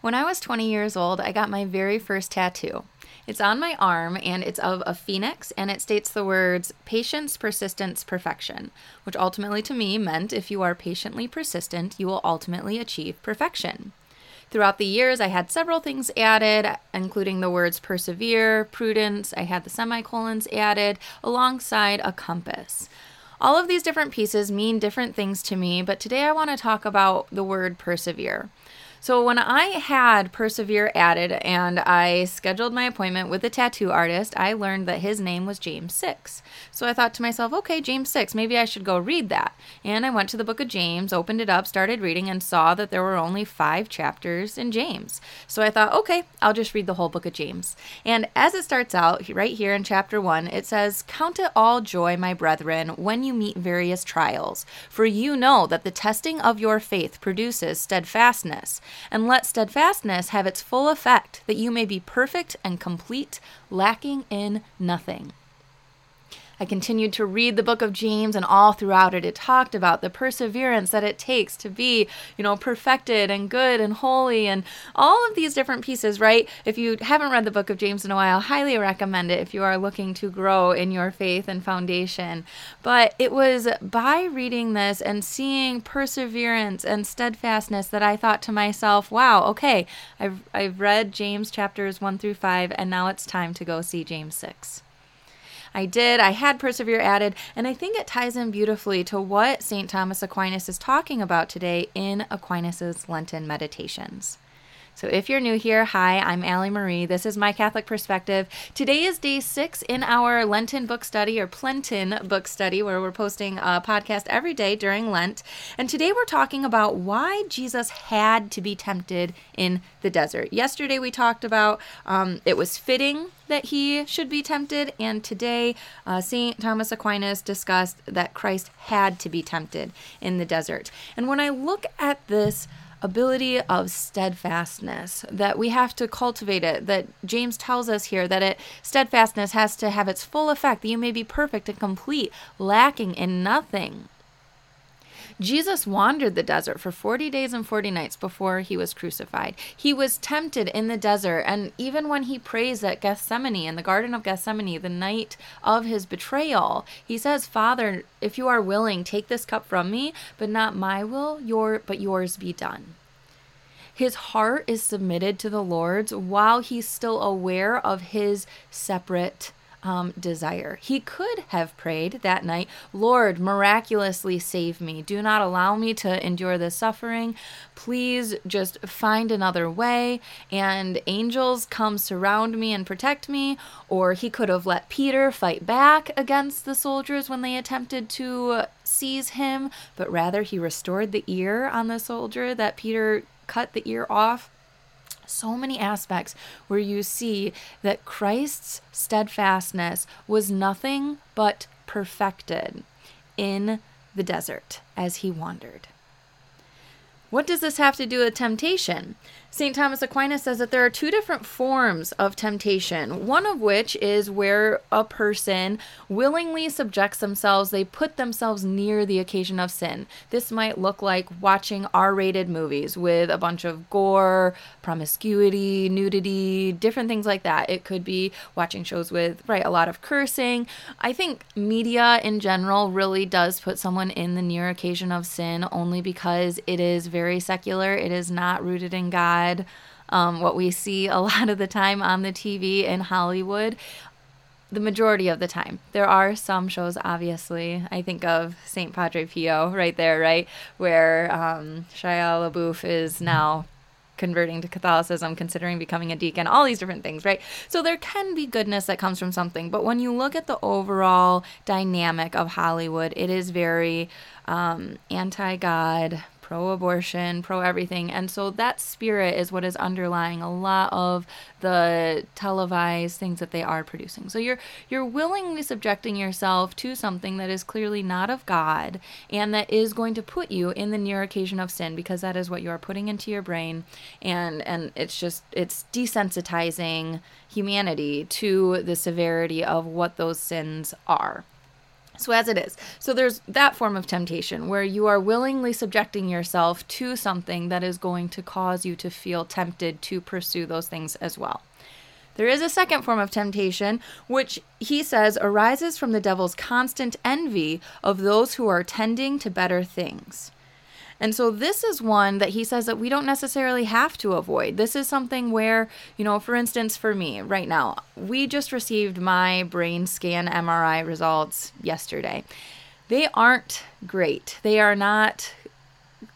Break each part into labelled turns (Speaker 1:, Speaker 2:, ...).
Speaker 1: When I was 20 years old, I got my very first tattoo. It's on my arm and it's of a phoenix and it states the words patience, persistence, perfection, which ultimately to me meant if you are patiently persistent, you will ultimately achieve perfection. Throughout the years, I had several things added, including the words persevere, prudence. I had the semicolons added alongside a compass. All of these different pieces mean different things to me, but today I want to talk about the word persevere. So when I had Persevere added and I scheduled my appointment with the tattoo artist, I learned that his name was James 6. So I thought to myself, okay, James 6, maybe I should go read that. And I went to the book of James, opened it up, started reading, and saw that there were only five chapters in James. So I thought, okay, I'll just read the whole book of James. And as it starts out, right here in chapter 1, it says, Count it all joy, my brethren, when you meet various trials, for you know that the testing of your faith produces steadfastness and let steadfastness have its full effect, that you may be perfect and complete, lacking in nothing. I continued to read the book of James, and all throughout it, it talked about the perseverance that it takes to be, you know, perfected and good and holy, and all of these different pieces, right? If you haven't read the book of James in a while, highly recommend it if you are looking to grow in your faith and foundation. But it was by reading this and seeing perseverance and steadfastness that I thought to myself, wow, okay, I've, I've read James chapters 1 through 5, and now it's time to go see James 6. I did. I had persevere added, and I think it ties in beautifully to what St. Thomas Aquinas is talking about today in Aquinas's Lenten meditations. So, if you're new here, hi, I'm Ali Marie. This is my Catholic perspective. Today is day six in our Lenten book study or Plenton book study, where we're posting a podcast every day during Lent. And today we're talking about why Jesus had to be tempted in the desert. Yesterday we talked about um, it was fitting that he should be tempted, and today uh, St. Thomas Aquinas discussed that Christ had to be tempted in the desert. And when I look at this, ability of steadfastness that we have to cultivate it that james tells us here that it steadfastness has to have its full effect that you may be perfect and complete lacking in nothing Jesus wandered the desert for 40 days and 40 nights before he was crucified. He was tempted in the desert, and even when he prays at Gethsemane, in the Garden of Gethsemane, the night of his betrayal, he says, Father, if you are willing, take this cup from me, but not my will, your but yours be done. His heart is submitted to the Lord's while he's still aware of his separate um, desire. He could have prayed that night, Lord, miraculously save me. Do not allow me to endure this suffering. Please just find another way. And angels come surround me and protect me. Or he could have let Peter fight back against the soldiers when they attempted to seize him, but rather he restored the ear on the soldier that Peter cut the ear off so many aspects where you see that Christ's steadfastness was nothing but perfected in the desert as he wandered. What does this have to do with temptation? St. Thomas Aquinas says that there are two different forms of temptation, one of which is where a person willingly subjects themselves, they put themselves near the occasion of sin. This might look like watching R rated movies with a bunch of gore, promiscuity, nudity, different things like that. It could be watching shows with, right, a lot of cursing. I think media in general really does put someone in the near occasion of sin only because it is very secular, it is not rooted in God um, what we see a lot of the time on the TV in Hollywood. The majority of the time. There are some shows, obviously. I think of St. Padre Pio right there, right? Where um, Shia LaBeouf is now converting to Catholicism, considering becoming a deacon, all these different things, right? So there can be goodness that comes from something, but when you look at the overall dynamic of Hollywood, it is very um, anti God, pro abortion, pro everything. And so that spirit is what is underlying a lot of the televised things that they are producing. So you're you're willingly subjecting yourself to something that is clearly not of God and that is going to put you in the near occasion of sin because that is what you are putting into your brain and and it's just it's desensitizing humanity to the severity of what those sins are. So, as it is, so there's that form of temptation where you are willingly subjecting yourself to something that is going to cause you to feel tempted to pursue those things as well. There is a second form of temptation, which he says arises from the devil's constant envy of those who are tending to better things. And so this is one that he says that we don't necessarily have to avoid. This is something where, you know, for instance, for me right now, we just received my brain scan MRI results yesterday. They aren't great. They are not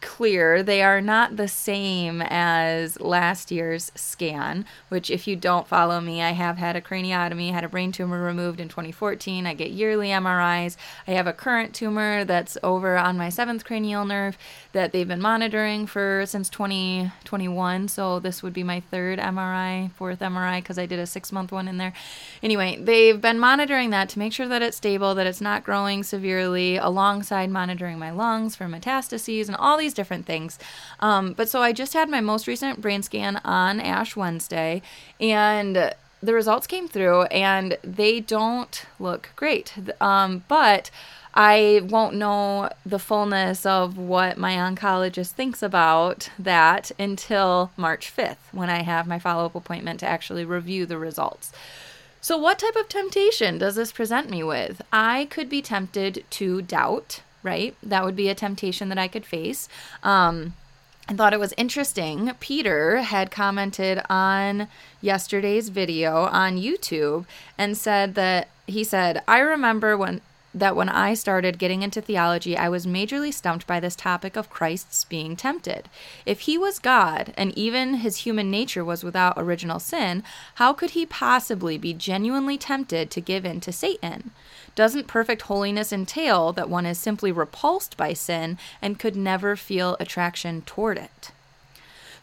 Speaker 1: clear. They are not the same as last year's scan, which, if you don't follow me, I have had a craniotomy, had a brain tumor removed in 2014. I get yearly MRIs. I have a current tumor that's over on my seventh cranial nerve that they've been monitoring for since 2021. So this would be my third MRI, fourth MRI, because I did a six month one in there. Anyway, they've been monitoring that to make sure that it's stable, that it's not growing severely, alongside monitoring my lungs for metastases and all these different things. Um, but so I just had my most recent brain scan on Ash Wednesday, and the results came through, and they don't look great. Um, but I won't know the fullness of what my oncologist thinks about that until March 5th when I have my follow up appointment to actually review the results. So, what type of temptation does this present me with? I could be tempted to doubt, right? That would be a temptation that I could face. Um, I thought it was interesting. Peter had commented on yesterday's video on YouTube and said that he said, I remember when that when I started getting into theology, I was majorly stumped by this topic of Christ's being tempted. If he was God, and even his human nature was without original sin, how could he possibly be genuinely tempted to give in to Satan? Doesn't perfect holiness entail that one is simply repulsed by sin and could never feel attraction toward it?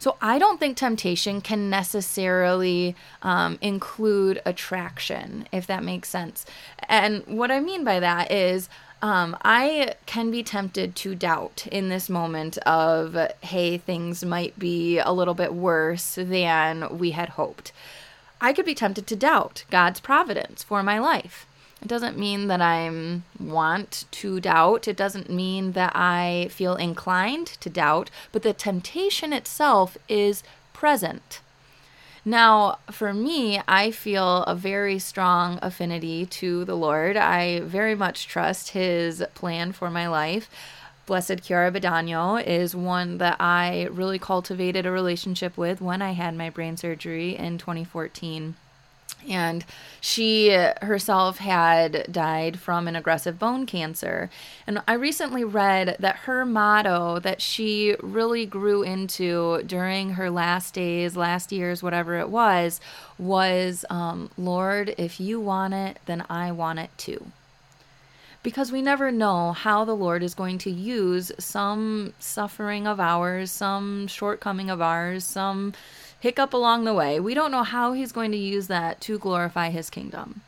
Speaker 1: So I don't think temptation can necessarily um, include attraction, if that makes sense. And what I mean by that is, um, I can be tempted to doubt in this moment of, hey, things might be a little bit worse than we had hoped. I could be tempted to doubt God's providence for my life. It doesn't mean that I want to doubt. It doesn't mean that I feel inclined to doubt, but the temptation itself is present. Now, for me, I feel a very strong affinity to the Lord. I very much trust His plan for my life. Blessed Chiara Badano is one that I really cultivated a relationship with when I had my brain surgery in 2014 and she herself had died from an aggressive bone cancer. And I recently read that her motto that she really grew into during her last days, last years, whatever it was, was um, Lord, if you want it, then I want it too. Because we never know how the Lord is going to use some suffering of ours, some shortcoming of ours, some hiccup along the way. We don't know how he's going to use that to glorify his kingdom.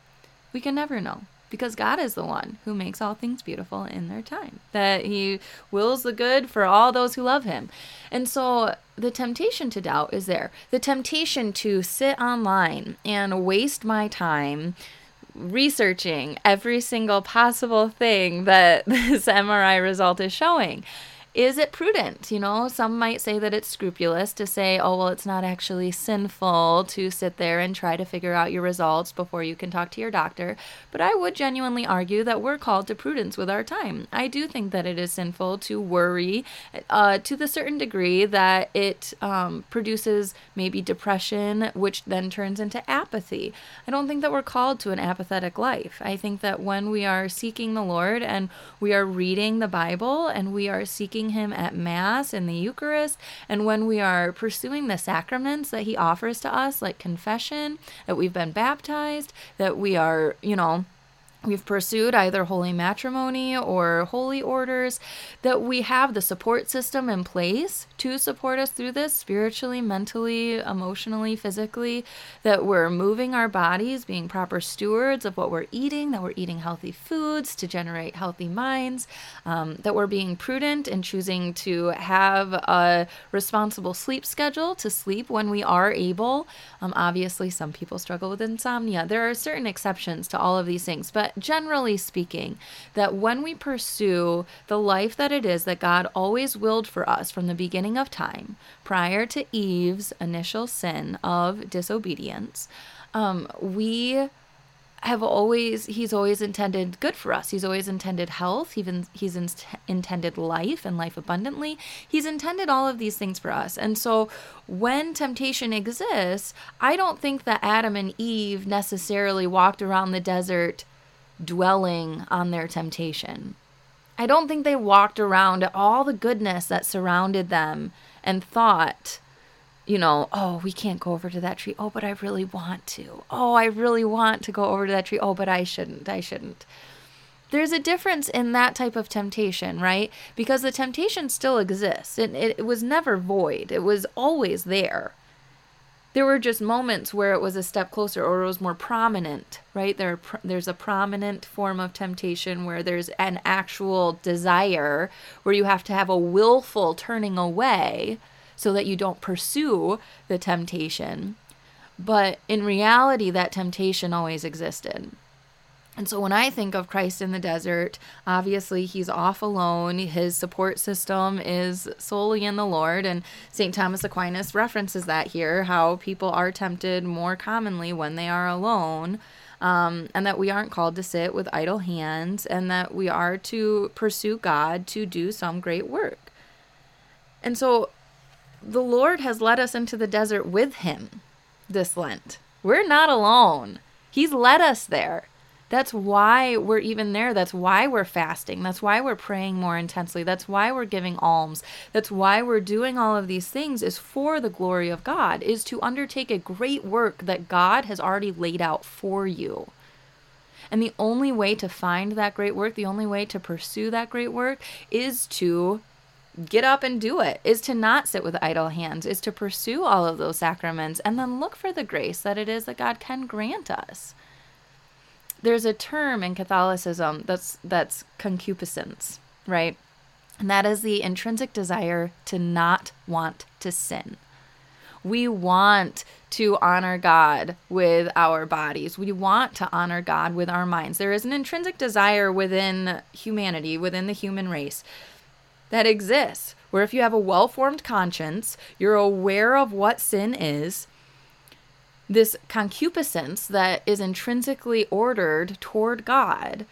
Speaker 1: We can never know because God is the one who makes all things beautiful in their time, that he wills the good for all those who love him. And so the temptation to doubt is there. The temptation to sit online and waste my time researching every single possible thing that this MRI result is showing is it prudent? You know, some might say that it's scrupulous to say, oh, well, it's not actually sinful to sit there and try to figure out your results before you can talk to your doctor. But I would genuinely argue that we're called to prudence with our time. I do think that it is sinful to worry uh, to the certain degree that it um, produces maybe depression, which then turns into apathy. I don't think that we're called to an apathetic life. I think that when we are seeking the Lord and we are reading the Bible and we are seeking Him at Mass in the Eucharist, and when we are pursuing the sacraments that He offers to us, like confession, that we've been baptized, that we are, you know, we've pursued either holy matrimony or holy orders, that we have the support system in place to support us through this spiritually, mentally, emotionally, physically, that we're moving our bodies, being proper stewards of what we're eating, that we're eating healthy foods to generate healthy minds, um, that we're being prudent and choosing to have a responsible sleep schedule to sleep when we are able. Um, obviously, some people struggle with insomnia. There are certain exceptions to all of these things, but generally speaking, that when we pursue the life that it is that God always willed for us from the beginning of time, prior to Eve's initial sin of disobedience, um, we have always he's always intended good for us. He's always intended health. Even he's in, intended life and life abundantly. He's intended all of these things for us. And so when temptation exists i don't think that adam and eve necessarily walked around the desert dwelling on their temptation i don't think they walked around at all the goodness that surrounded them and thought you know, oh, we can't go over to that tree. Oh, but I really want to. Oh, I really want to go over to that tree. Oh, but I shouldn't. I shouldn't. There's a difference in that type of temptation, right? Because the temptation still exists. It, it, it was never void, it was always there. There were just moments where it was a step closer or it was more prominent, right? There, there's a prominent form of temptation where there's an actual desire, where you have to have a willful turning away so that you don't pursue the temptation. But in reality, that temptation always existed. And so when I think of Christ in the desert, obviously he's off alone. His support system is solely in the Lord. And St. Thomas Aquinas references that here how people are tempted more commonly when they are alone. Um, and that we aren't called to sit with idle hands, and that we are to pursue God to do some great work. And so the Lord has led us into the desert with him this Lent. We're not alone. He's led us there. That's why we're even there. That's why we're fasting. That's why we're praying more intensely. That's why we're giving alms. That's why we're doing all of these things is for the glory of God, is to undertake a great work that God has already laid out for you. And the only way to find that great work, the only way to pursue that great work is to get up and do it is to not sit with idle hands is to pursue all of those sacraments and then look for the grace that it is that God can grant us there's a term in Catholicism that's that's concupiscence right and that is the intrinsic desire to not want to sin we want to honor God with our bodies. We want to honor God with our minds. There is an intrinsic desire within humanity, within the human race, that exists, where if you have a well formed conscience, you're aware of what sin is, this concupiscence that is intrinsically ordered toward God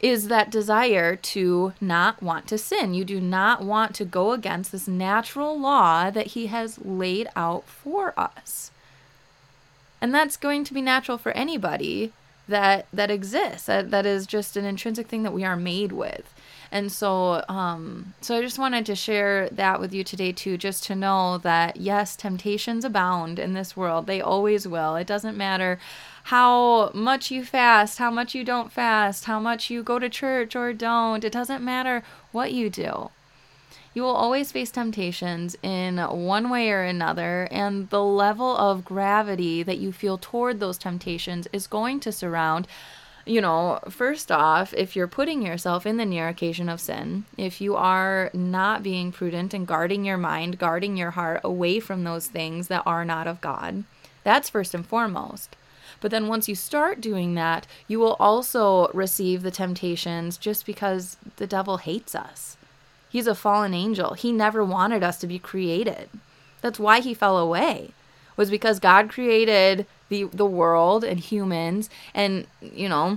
Speaker 1: is that desire to not want to sin. You do not want to go against this natural law that He has laid out for us. And that's going to be natural for anybody that that exists. That, that is just an intrinsic thing that we are made with. And so, um, so I just wanted to share that with you today too, just to know that yes, temptations abound in this world. They always will. It doesn't matter how much you fast, how much you don't fast, how much you go to church or don't. It doesn't matter what you do. You will always face temptations in one way or another, and the level of gravity that you feel toward those temptations is going to surround you know, first off, if you're putting yourself in the near occasion of sin, if you are not being prudent and guarding your mind, guarding your heart away from those things that are not of God, that's first and foremost. But then once you start doing that, you will also receive the temptations just because the devil hates us. He's a fallen angel. He never wanted us to be created. That's why he fell away. Was because God created the the world and humans and you know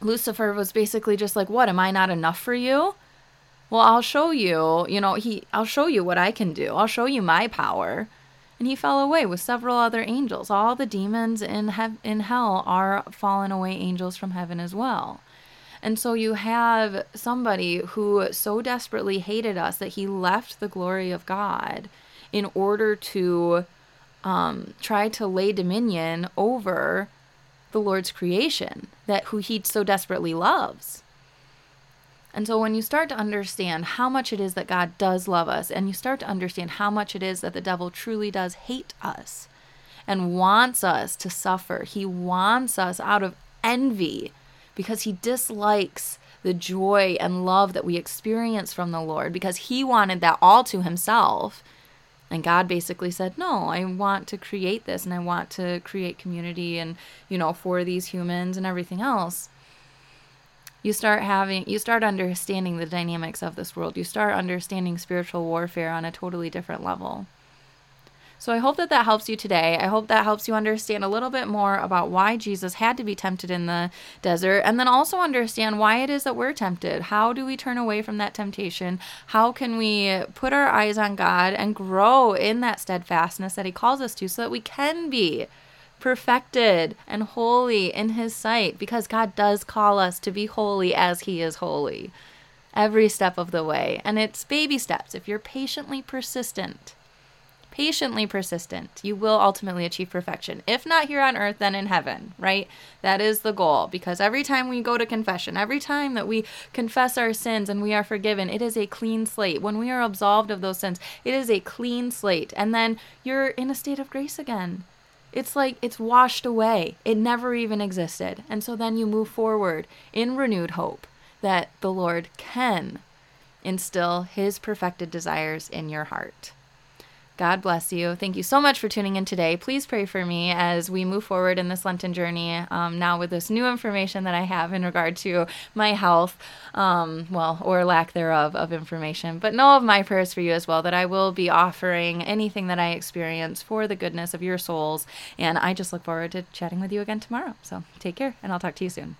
Speaker 1: Lucifer was basically just like what am I not enough for you well I'll show you you know he I'll show you what I can do I'll show you my power and he fell away with several other angels all the demons in hev- in hell are fallen away angels from heaven as well and so you have somebody who so desperately hated us that he left the glory of God in order to um, try to lay dominion over the Lord's creation, that who he so desperately loves. And so when you start to understand how much it is that God does love us, and you start to understand how much it is that the devil truly does hate us and wants us to suffer, he wants us out of envy because he dislikes the joy and love that we experience from the Lord because he wanted that all to himself. And God basically said, No, I want to create this and I want to create community and, you know, for these humans and everything else. you start having you start understanding the dynamics of this world you start understanding spiritual warfare on a totally different level so I hope that that helps you today. I hope that helps you understand a little bit more about why Jesus had to be tempted in the desert and then also understand why it is that we're tempted. How do we turn away from that temptation? How can we put our eyes on God and grow in that steadfastness that He calls us to so that we can be perfected and holy in His sight because God does call us to be holy as He is holy every step of the way. And it's baby steps. If you're patiently persistent, patiently persistent, you will ultimately achieve perfection. If not here on earth, then in heaven, right? That is the goal. Because every time we go to confession, every time that we confess our sins and we are forgiven, it is a clean slate. When we are absolved of those sins, it is a clean slate. And then you're in a state of grace again. It's like it's washed away. It never even existed. And so then you move forward in renewed hope that the Lord can instill his perfected desires in your heart. God bless you. Thank you so much for tuning in today. Please pray for me as we move forward in this Lenten journey um, now with this new information that I have in regard to my health, um, well, or lack thereof of information. But know of my prayers for you as well that I will be offering anything that I experience for the goodness of your souls. And I just look forward to chatting with you again tomorrow. So take care, and I'll talk to you soon.